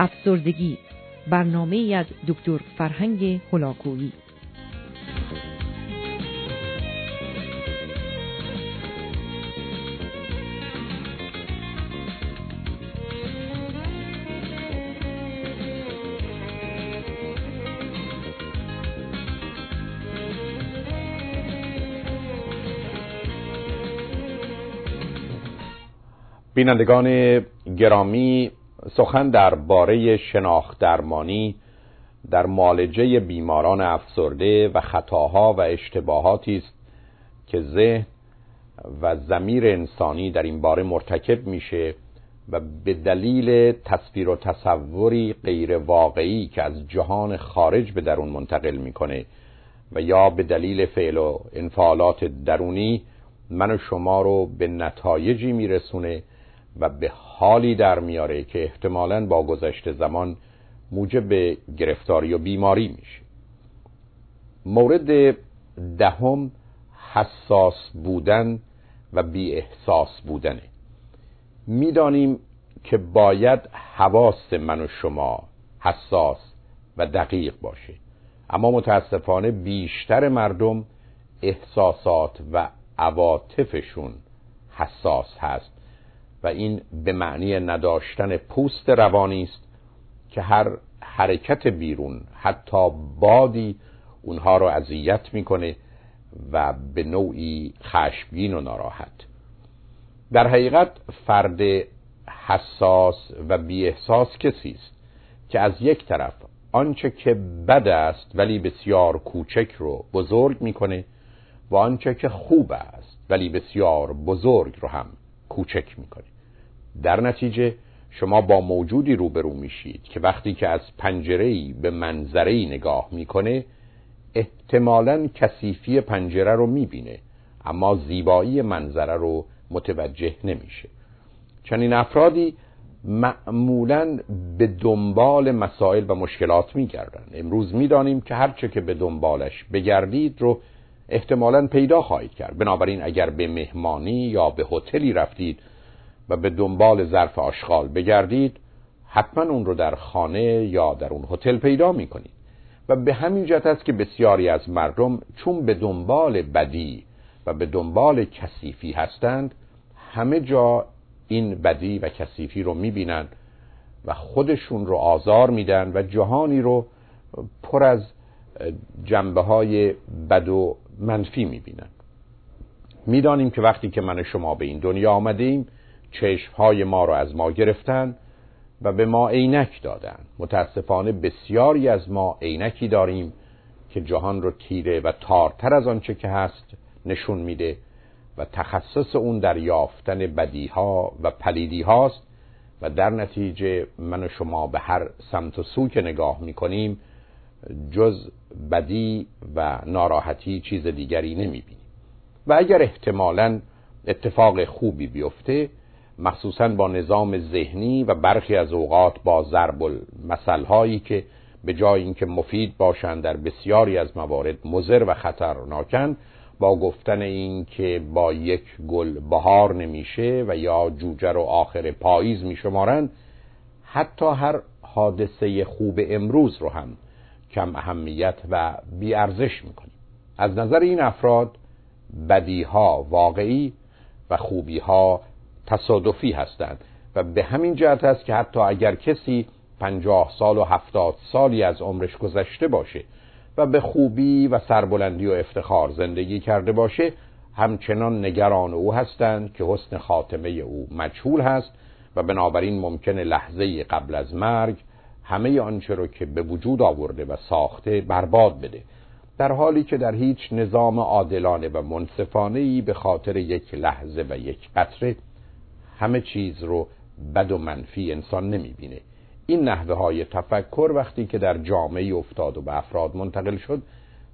افسردگی. برنامه ای از دکتر فرهنگ هلاکویی. بینندگان گرامی سخن درباره شناخت درمانی در معالجه بیماران افسرده و خطاها و اشتباهاتی است که ذهن و زمیر انسانی در این باره مرتکب میشه و به دلیل تصویر و تصوری غیر واقعی که از جهان خارج به درون منتقل می‌کنه و یا به دلیل فعل و انفعالات درونی من و شما رو به نتایجی میرسونه و به حالی در میاره که احتمالا با گذشت زمان موجب گرفتاری و بیماری میشه. مورد دهم حساس بودن و بی احساس بودنه. می‌دانیم که باید حواس من و شما حساس و دقیق باشه. اما متاسفانه بیشتر مردم احساسات و عواطفشون حساس هست. و این به معنی نداشتن پوست روانی است که هر حرکت بیرون حتی بادی اونها رو اذیت می‌کنه و به نوعی خشمگین و ناراحت. در حقیقت فرد حساس و بی احساس کسی است که از یک طرف آنچه که بد است ولی بسیار کوچک رو بزرگ می‌کنه و آنچه که خوب است ولی بسیار بزرگ رو هم کوچک می‌کنه در نتیجه شما با موجودی روبرو میشید که وقتی که از پنجره‌ای به منظره‌ای نگاه می‌کنه احتمالا کثیفی پنجره رو می‌بینه اما زیبایی منظره رو متوجه نمیشه. چنین افرادی معمولا به دنبال مسائل و مشکلات میگردن. امروز می‌دانیم که هرچه که به دنبالش بگردید رو احتمالا پیدا خواهید کرد. بنابراین اگر به مهمانی یا به هتلی رفتید و به دنبال ظرف آشغال بگردید حتما اون رو در خانه یا در اون هتل پیدا می‌کنید. و به همین جهت است که بسیاری از مردم چون به دنبال بدی و به دنبال کثیفی هستند همه جا این بدی و کثیفی رو می‌بینند و خودشون رو آزار میدن و جهانی رو پر از جنبه های بد و منفی می‌بینند می‌دانیم که وقتی که من شما به این دنیا آمدیم های ما رو از ما گرفتن و به ما عینک دادن. متاسفانه بسیاری از ما عینکی داریم که جهان رو تیره و تارتر از آنچه که هست نشون میده و تخصص اون در یافتن بدیها و پلیدی هاست و در نتیجه من و شما به هر سمت و سو که نگاه می‌کنیم جز بدی و ناراحتی چیز دیگری نمی‌بینیم. و اگر احتمالا اتفاق خوبی بیفته مخصوصا با نظام ذهنی و برخی از اوقات با ضرب المثل هایی که به جای اینکه مفید باشند در بسیاری از موارد مضر و خطرناکند با گفتن این که با یک گل بهار نمیشه و یا جوجه رو آخر پاییز میشمارند حتی هر حادثه خوب امروز رو هم کم اهمیت و بیارزش می‌کنیم. از نظر این افراد بدیها واقعی و خوبیها تصادفی هستند و به همین جهت است که حتی اگر کسی پنجاه سال و هفتاد سالی از عمرش گذشته باشه و به خوبی و سربلندی و افتخار زندگی کرده باشه همچنان نگران او هستند که حسن خاتمه او مجهول هست و بنابراین ممکن لحظه قبل از مرگ همه آنچه رو که به وجود آورده و ساخته برباد بده. در حالی که در هیچ نظام عادلانه و منصفانه ای به خاطر یک لحظه و یک قطره همه چیز رو بد و منفی انسان نمی‌بینه. این نحوه های تفکر وقتی که در جامعه افتاد و به افراد منتقل شد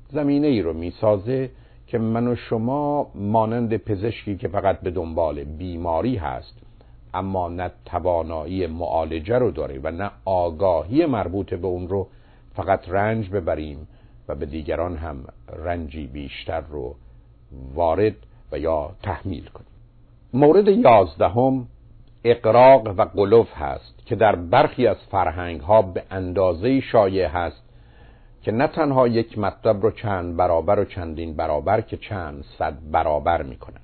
زمینه ای رو می‌سازه که من و شما مانند پزشکی که فقط به دنبال بیماری هست اما نه توانایی معالجه رو داره و نه آگاهی مربوط به اون رو فقط رنج ببریم و به دیگران هم رنجی بیشتر رو وارد و یا تحمیل کنیم. مورد یازدهم اقراق و قلوف هست که در برخی از فرهنگ ها به اندازه شایع هست که نه تنها یک مطلب رو چند برابر و چندین برابر که چند صد برابر می‌کنن.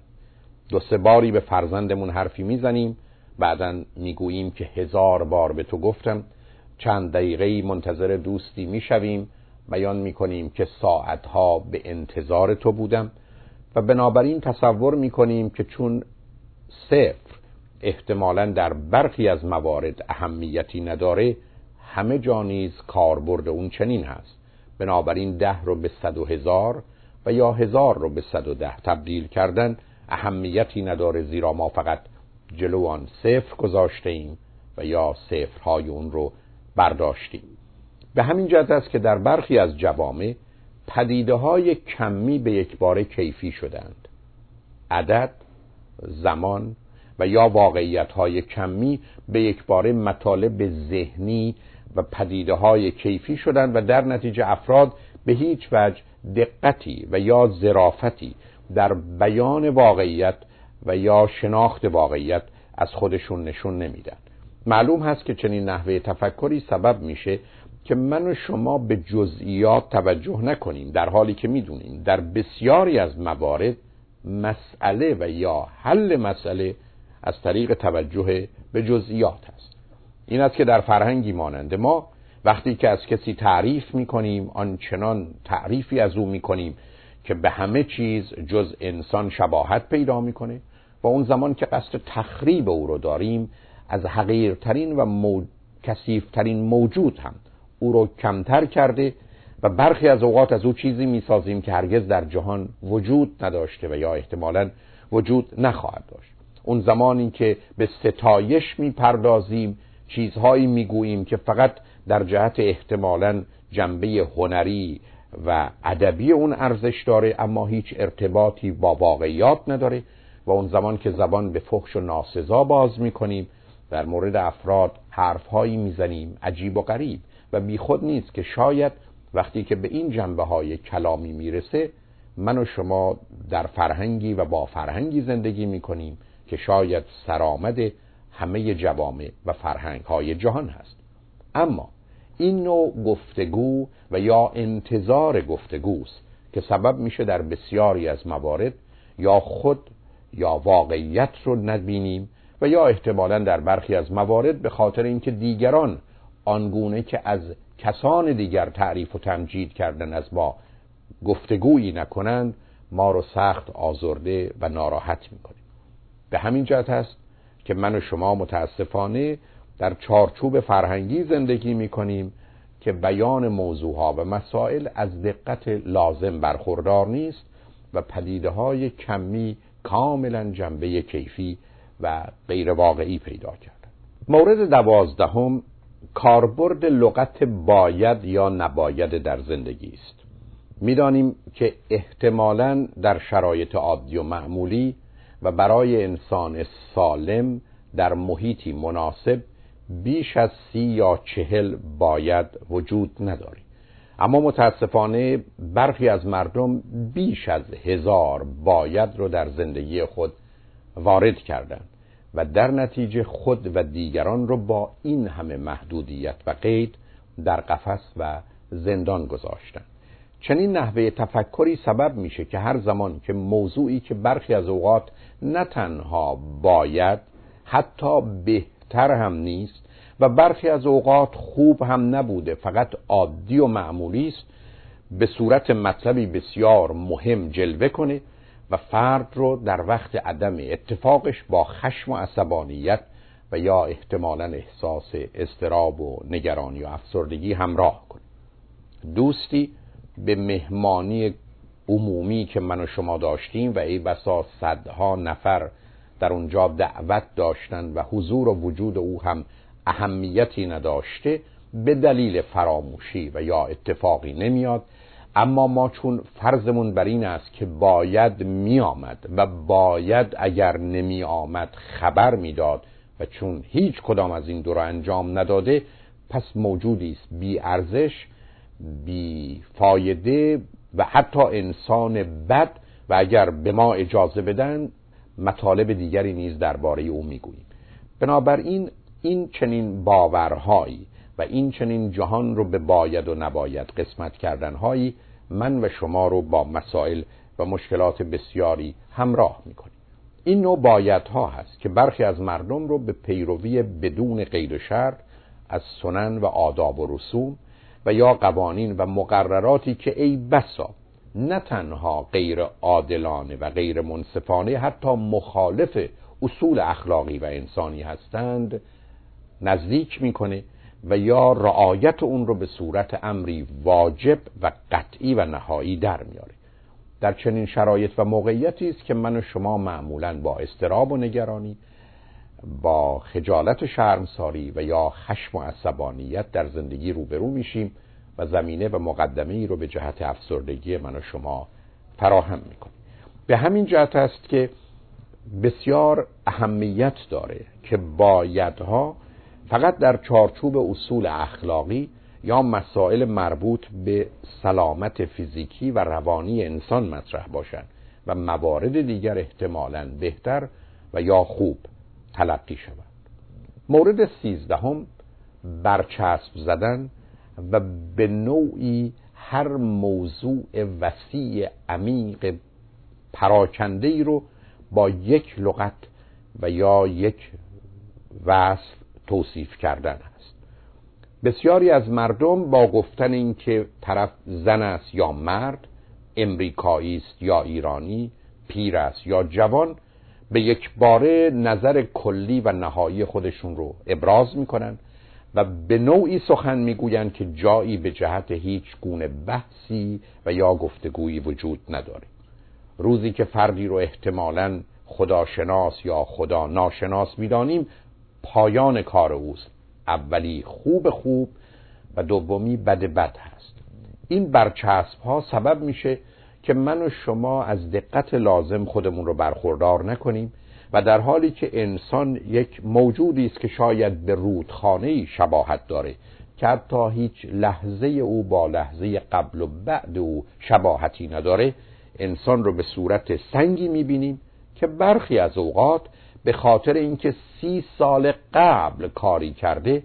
دو سه باری به فرزندمون حرفی می‌زنیم بعدا می‌گوییم که هزار بار به تو گفتم چند دقیقه منتظر دوستی می‌شویم بیان می‌کنیم که ساعتها به انتظار تو بودم و بنابراین تصور می‌کنیم که چون صفر احتمالا در برخی از موارد اهمیتی نداره همه جا نیز کاربرد اون چنین هست. بنابراین ده رو به صد و هزار و یا هزار رو به صد و ده تبدیل کردن اهمیتی نداره زیرا ما فقط جلو آن صفر گذاشته ایم و یا صفرهای اون رو برداشتیم. به همین جهت است که در برخی از جوامع پدیده های کمی به یک بار کیفی شدند. عدد زمان و یا واقعیت های کمی به یک بار مطالب ذهنی و پدیده های کیفی شدند و در نتیجه افراد به هیچ وجه دقتی و یا ظرافتی در بیان واقعیت و یا شناخت واقعیت از خودشون نشون نمیدن. معلوم هست که چنین نحوه تفکری سبب میشه که من و شما به جزئیات توجه نکنیم در حالی که می‌دونیم در بسیاری از موارد مسئله و یا حل مسئله از طریق توجه به جزئیات هست. این است که در فرهنگی مانند ما وقتی که از کسی تعریف می‌کنیم آنچنان تعریفی از او می‌کنیم که به همه چیز جز انسان شباهت پیدا می‌کنه. و اون زمان که قصد تخریب او رو داریم از حقیرترین و مو... کسیفترین موجود هم او رو کمتر کرده و برخی از اوقات از او چیزی می‌سازیم که هرگز در جهان وجود نداشته و یا احتمالا وجود نخواهد داشت. اون زمانی که به ستایش می‌پردازیم چیزهایی می‌گوییم که فقط در جهت احتمالا جنبه هنری و ادبی اون ارزش داره اما هیچ ارتباطی با واقعیات نداره. و اون زمان که زبان به فحش و ناسزا باز می‌کنیم در مورد افراد حرفهایی می‌زنیم عجیب و غریب و بیخود نیست که شاید وقتی که به این جنبه های کلامی می‌رسه من و شما در فرهنگی و با فرهنگی زندگی می‌کنیم که شاید سرآمد همه جوامع و فرهنگ های جهان هست. اما این نوع گفتگو و یا انتظار گفتگوست که سبب میشه در بسیاری از موارد یا خود یا واقعیت رو نبینیم و یا احتمالا در برخی از موارد به خاطر اینکه دیگران آنگونه که از کسان دیگر تعریف و تمجید کردن از ما گفتگویی نکنند ما رو سخت آزرده و ناراحت می‌کنیم. به همین جهت است که من و شما متاسفانه در چارچوب فرهنگی زندگی می‌کنیم که بیان موضوعها و مسائل از دقت لازم برخوردار نیست و پدیده های کمی کاملا جنبه کیفی و غیر واقعی پیدا کردن مورد دوازدهم کاربرد لغت باید یا نباید در زندگی است. می‌دانیم که احتمالا در شرایط عادی و معمولی و برای انسان سالم در محیطی مناسب بیش از سی یا چهل باید وجود نداری اما متاسفانه برخی از مردم بیش از هزار باید رو در زندگی خود وارد کردند و در نتیجه خود و دیگران رو با این همه محدودیت و قید در قفس و زندان گذاشتن چنین نحوه تفکری سبب میشه که هر زمان که موضوعی که برخی از اوقات نه تنها باید حتی بهتر هم نیست و برخی از اوقات خوب هم نبوده فقط عادی و معمولی است. به صورت مطلبی بسیار مهم جلوه کنه و فرد رو در وقت عدم اتفاقش با خشم و عصبانیت و یا احتمالا احساس استراب و نگرانی و افسردگی همراه کنه. دوستی به مهمانی عمومی که من و شما داشتیم و ای بسا صدها نفر در اونجا دعوت داشتن و حضور و وجود او هم اهمیتی نداشته به دلیل فراموشی و یا اتفاقی نمیاد. اما ما چون فرضمون بر این است که باید می آمد و باید اگر نمی آمد خبر می‌داد و چون هیچ کدام از این دو را انجام نداده پس موجودی است بی ارزش بی فایده و حتی انسان بد. و اگر به ما اجازه بدن مطالب دیگری نیز درباره او می‌گوییم. بنابراین این چنین باورهایی و این چنین جهان رو به باید و نباید قسمت کردنهایی من و شما رو با مسائل و مشکلات بسیاری همراه می‌کنه این نوع بایدها هست که برخی از مردم رو به پیروی بدون قید و شرط از سنن و آداب و رسوم و یا قوانین و مقرراتی که ای بسا نه تنها غیر عادلانه و غیر منصفانه حتی مخالف اصول اخلاقی و انسانی هستند نزدیک می‌کنه و یا رعایت اون رو به صورت امری واجب و قطعی و نهایی در میاره. در چنین شرایط و موقعیتی است که من و شما معمولا با استراب و نگرانی با خجالت و شرمساری و یا خشم و عصبانیت در زندگی روبرو میشیم و زمینه و مقدمه ای رو به جهت افسردگی من و شما فراهم می‌کنیم. به همین جهت است که بسیار اهمیت داره که بایدها فقط در چارچوب اصول اخلاقی یا مسائل مربوط به سلامت فیزیکی و روانی انسان مطرح باشند و موارد دیگر احتمالا بهتر و یا خوب تلقی شود مورد سیزدهم برچسب زدن و به نوعی هر موضوع وسیع عمیق پراکنده ای رو با یک لغت و یا یک وصف توصیف کردن است. بسیاری از مردم با گفتن اینکه طرف زن است یا مرد امریکایی است یا ایرانی پیر است یا جوان به یک باره نظر کلی و نهایی خودشون رو ابراز می‌کنن و به نوعی سخن می‌گویند که جایی به جهت هیچ گونه بحثی و یا گفتگویی وجود نداره. روزی که فردی رو احتمالا خداشناس یا خدا ناشناس می‌دانیم پایان کار اوست. اولی خوب خوب و دومی بد بد هست. این برچسب ها سبب میشه که من و شما از دقت لازم خودمون رو برخوردار نکنیم و در حالی که انسان یک موجودی است که شاید به رودخانه شباهت داره که حتی هیچ لحظه او با لحظه قبل و بعد او شباهتی نداره انسان رو به صورت سنگی می‌بینیم که برخی از اوقات به خاطر اینکه سی سال قبل کاری کرده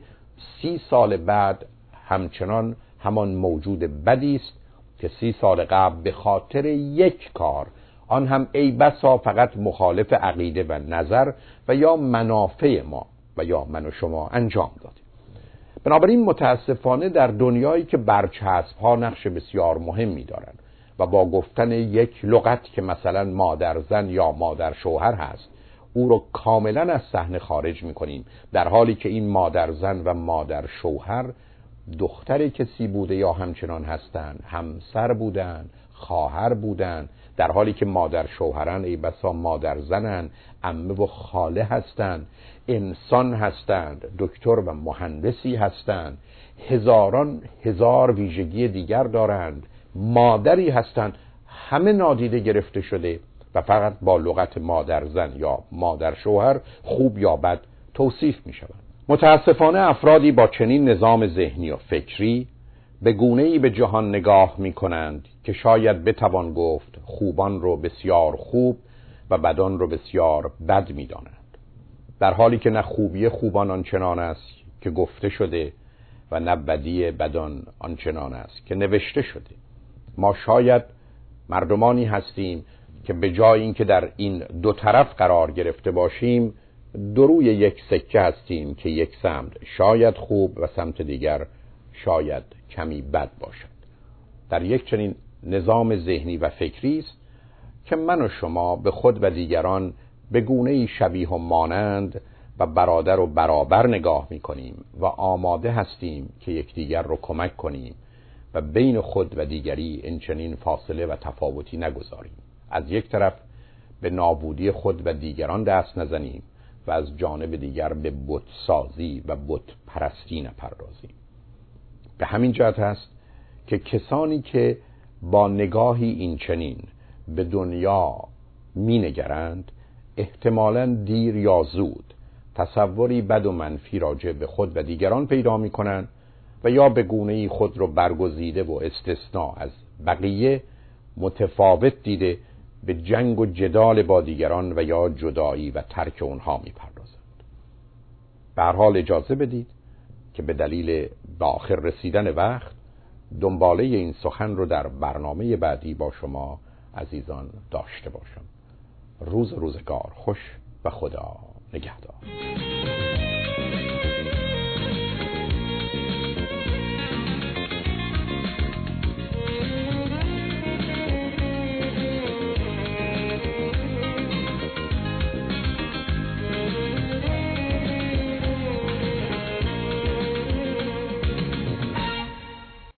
سی سال بعد همچنان همان موجود بدی است که سی سال قبل به خاطر یک کار آن هم ای بسا فقط مخالف عقیده و نظر و یا منافع ما و یا من و شما انجام دادیم. بنابراین متاسفانه در دنیایی که برچسب ها نقش بسیار مهمی دارند و با گفتن یک لغت که مثلا مادر زن یا مادر شوهر هست او رو کاملا از صحنه خارج می‌کنیم در حالی که این مادر زن و مادر شوهر دختر کسی بوده یا همچنان هستند همسر بودن خواهر بودن در حالی که مادر شوهرن ای بسا مادر زنن امه و خاله هستند انسان هستند دکتر و مهندسی هستند هزاران هزار ویژگی دیگر دارند مادری هستند همه نادیده گرفته شده. و فقط با لغت مادر زن یا مادر شوهر خوب یا بد توصیف می شود متاسفانه افرادی با چنین نظام ذهنی و فکری به گونه ای به جهان نگاه می کنند که شاید بتوان گفت خوبان رو بسیار خوب و بدان رو بسیار بد می دانند. در حالی که نه خوبی خوبان آنچنان است که گفته شده و نه بدی بدان آنچنان است که نوشته شده ما شاید مردمانی هستیم که به جای اینکه در این دو طرف قرار گرفته باشیم دروی یک سکه هستیم که یک سمت شاید خوب و سمت دیگر شاید کمی بد باشد. در یک چنین نظام ذهنی و فکری است که من و شما به خود و دیگران به گونه شبیه و مانند و برادر و برابر نگاه می کنیم و آماده هستیم که یکدیگر رو کمک کنیم و بین خود و دیگری این چنین فاصله و تفاوتی نگذاریم. از یک طرف به نابودی خود و دیگران دست نزنیم و از جانب دیگر به بتسازی و بت پرستی نپردازیم. به همین جهت است که کسانی که با نگاهی این چنین به دنیا مینگرند احتمالا دیر یا زود تصوری بد و منفی راجع به خود و دیگران پیدا می کنند و یا به گونه خود رو برگزیده و استثناء از بقیه متفاوت دیده به جنگ و جدال با دیگران و یا جدایی و ترک اونها می‌پردازند. به حال اجازه بدید که به دلیل به رسیدن وقت دنباله این سخن رو در برنامه بعدی با شما عزیزان داشته باشم. روز روزگار خوش و خدا نگهدار.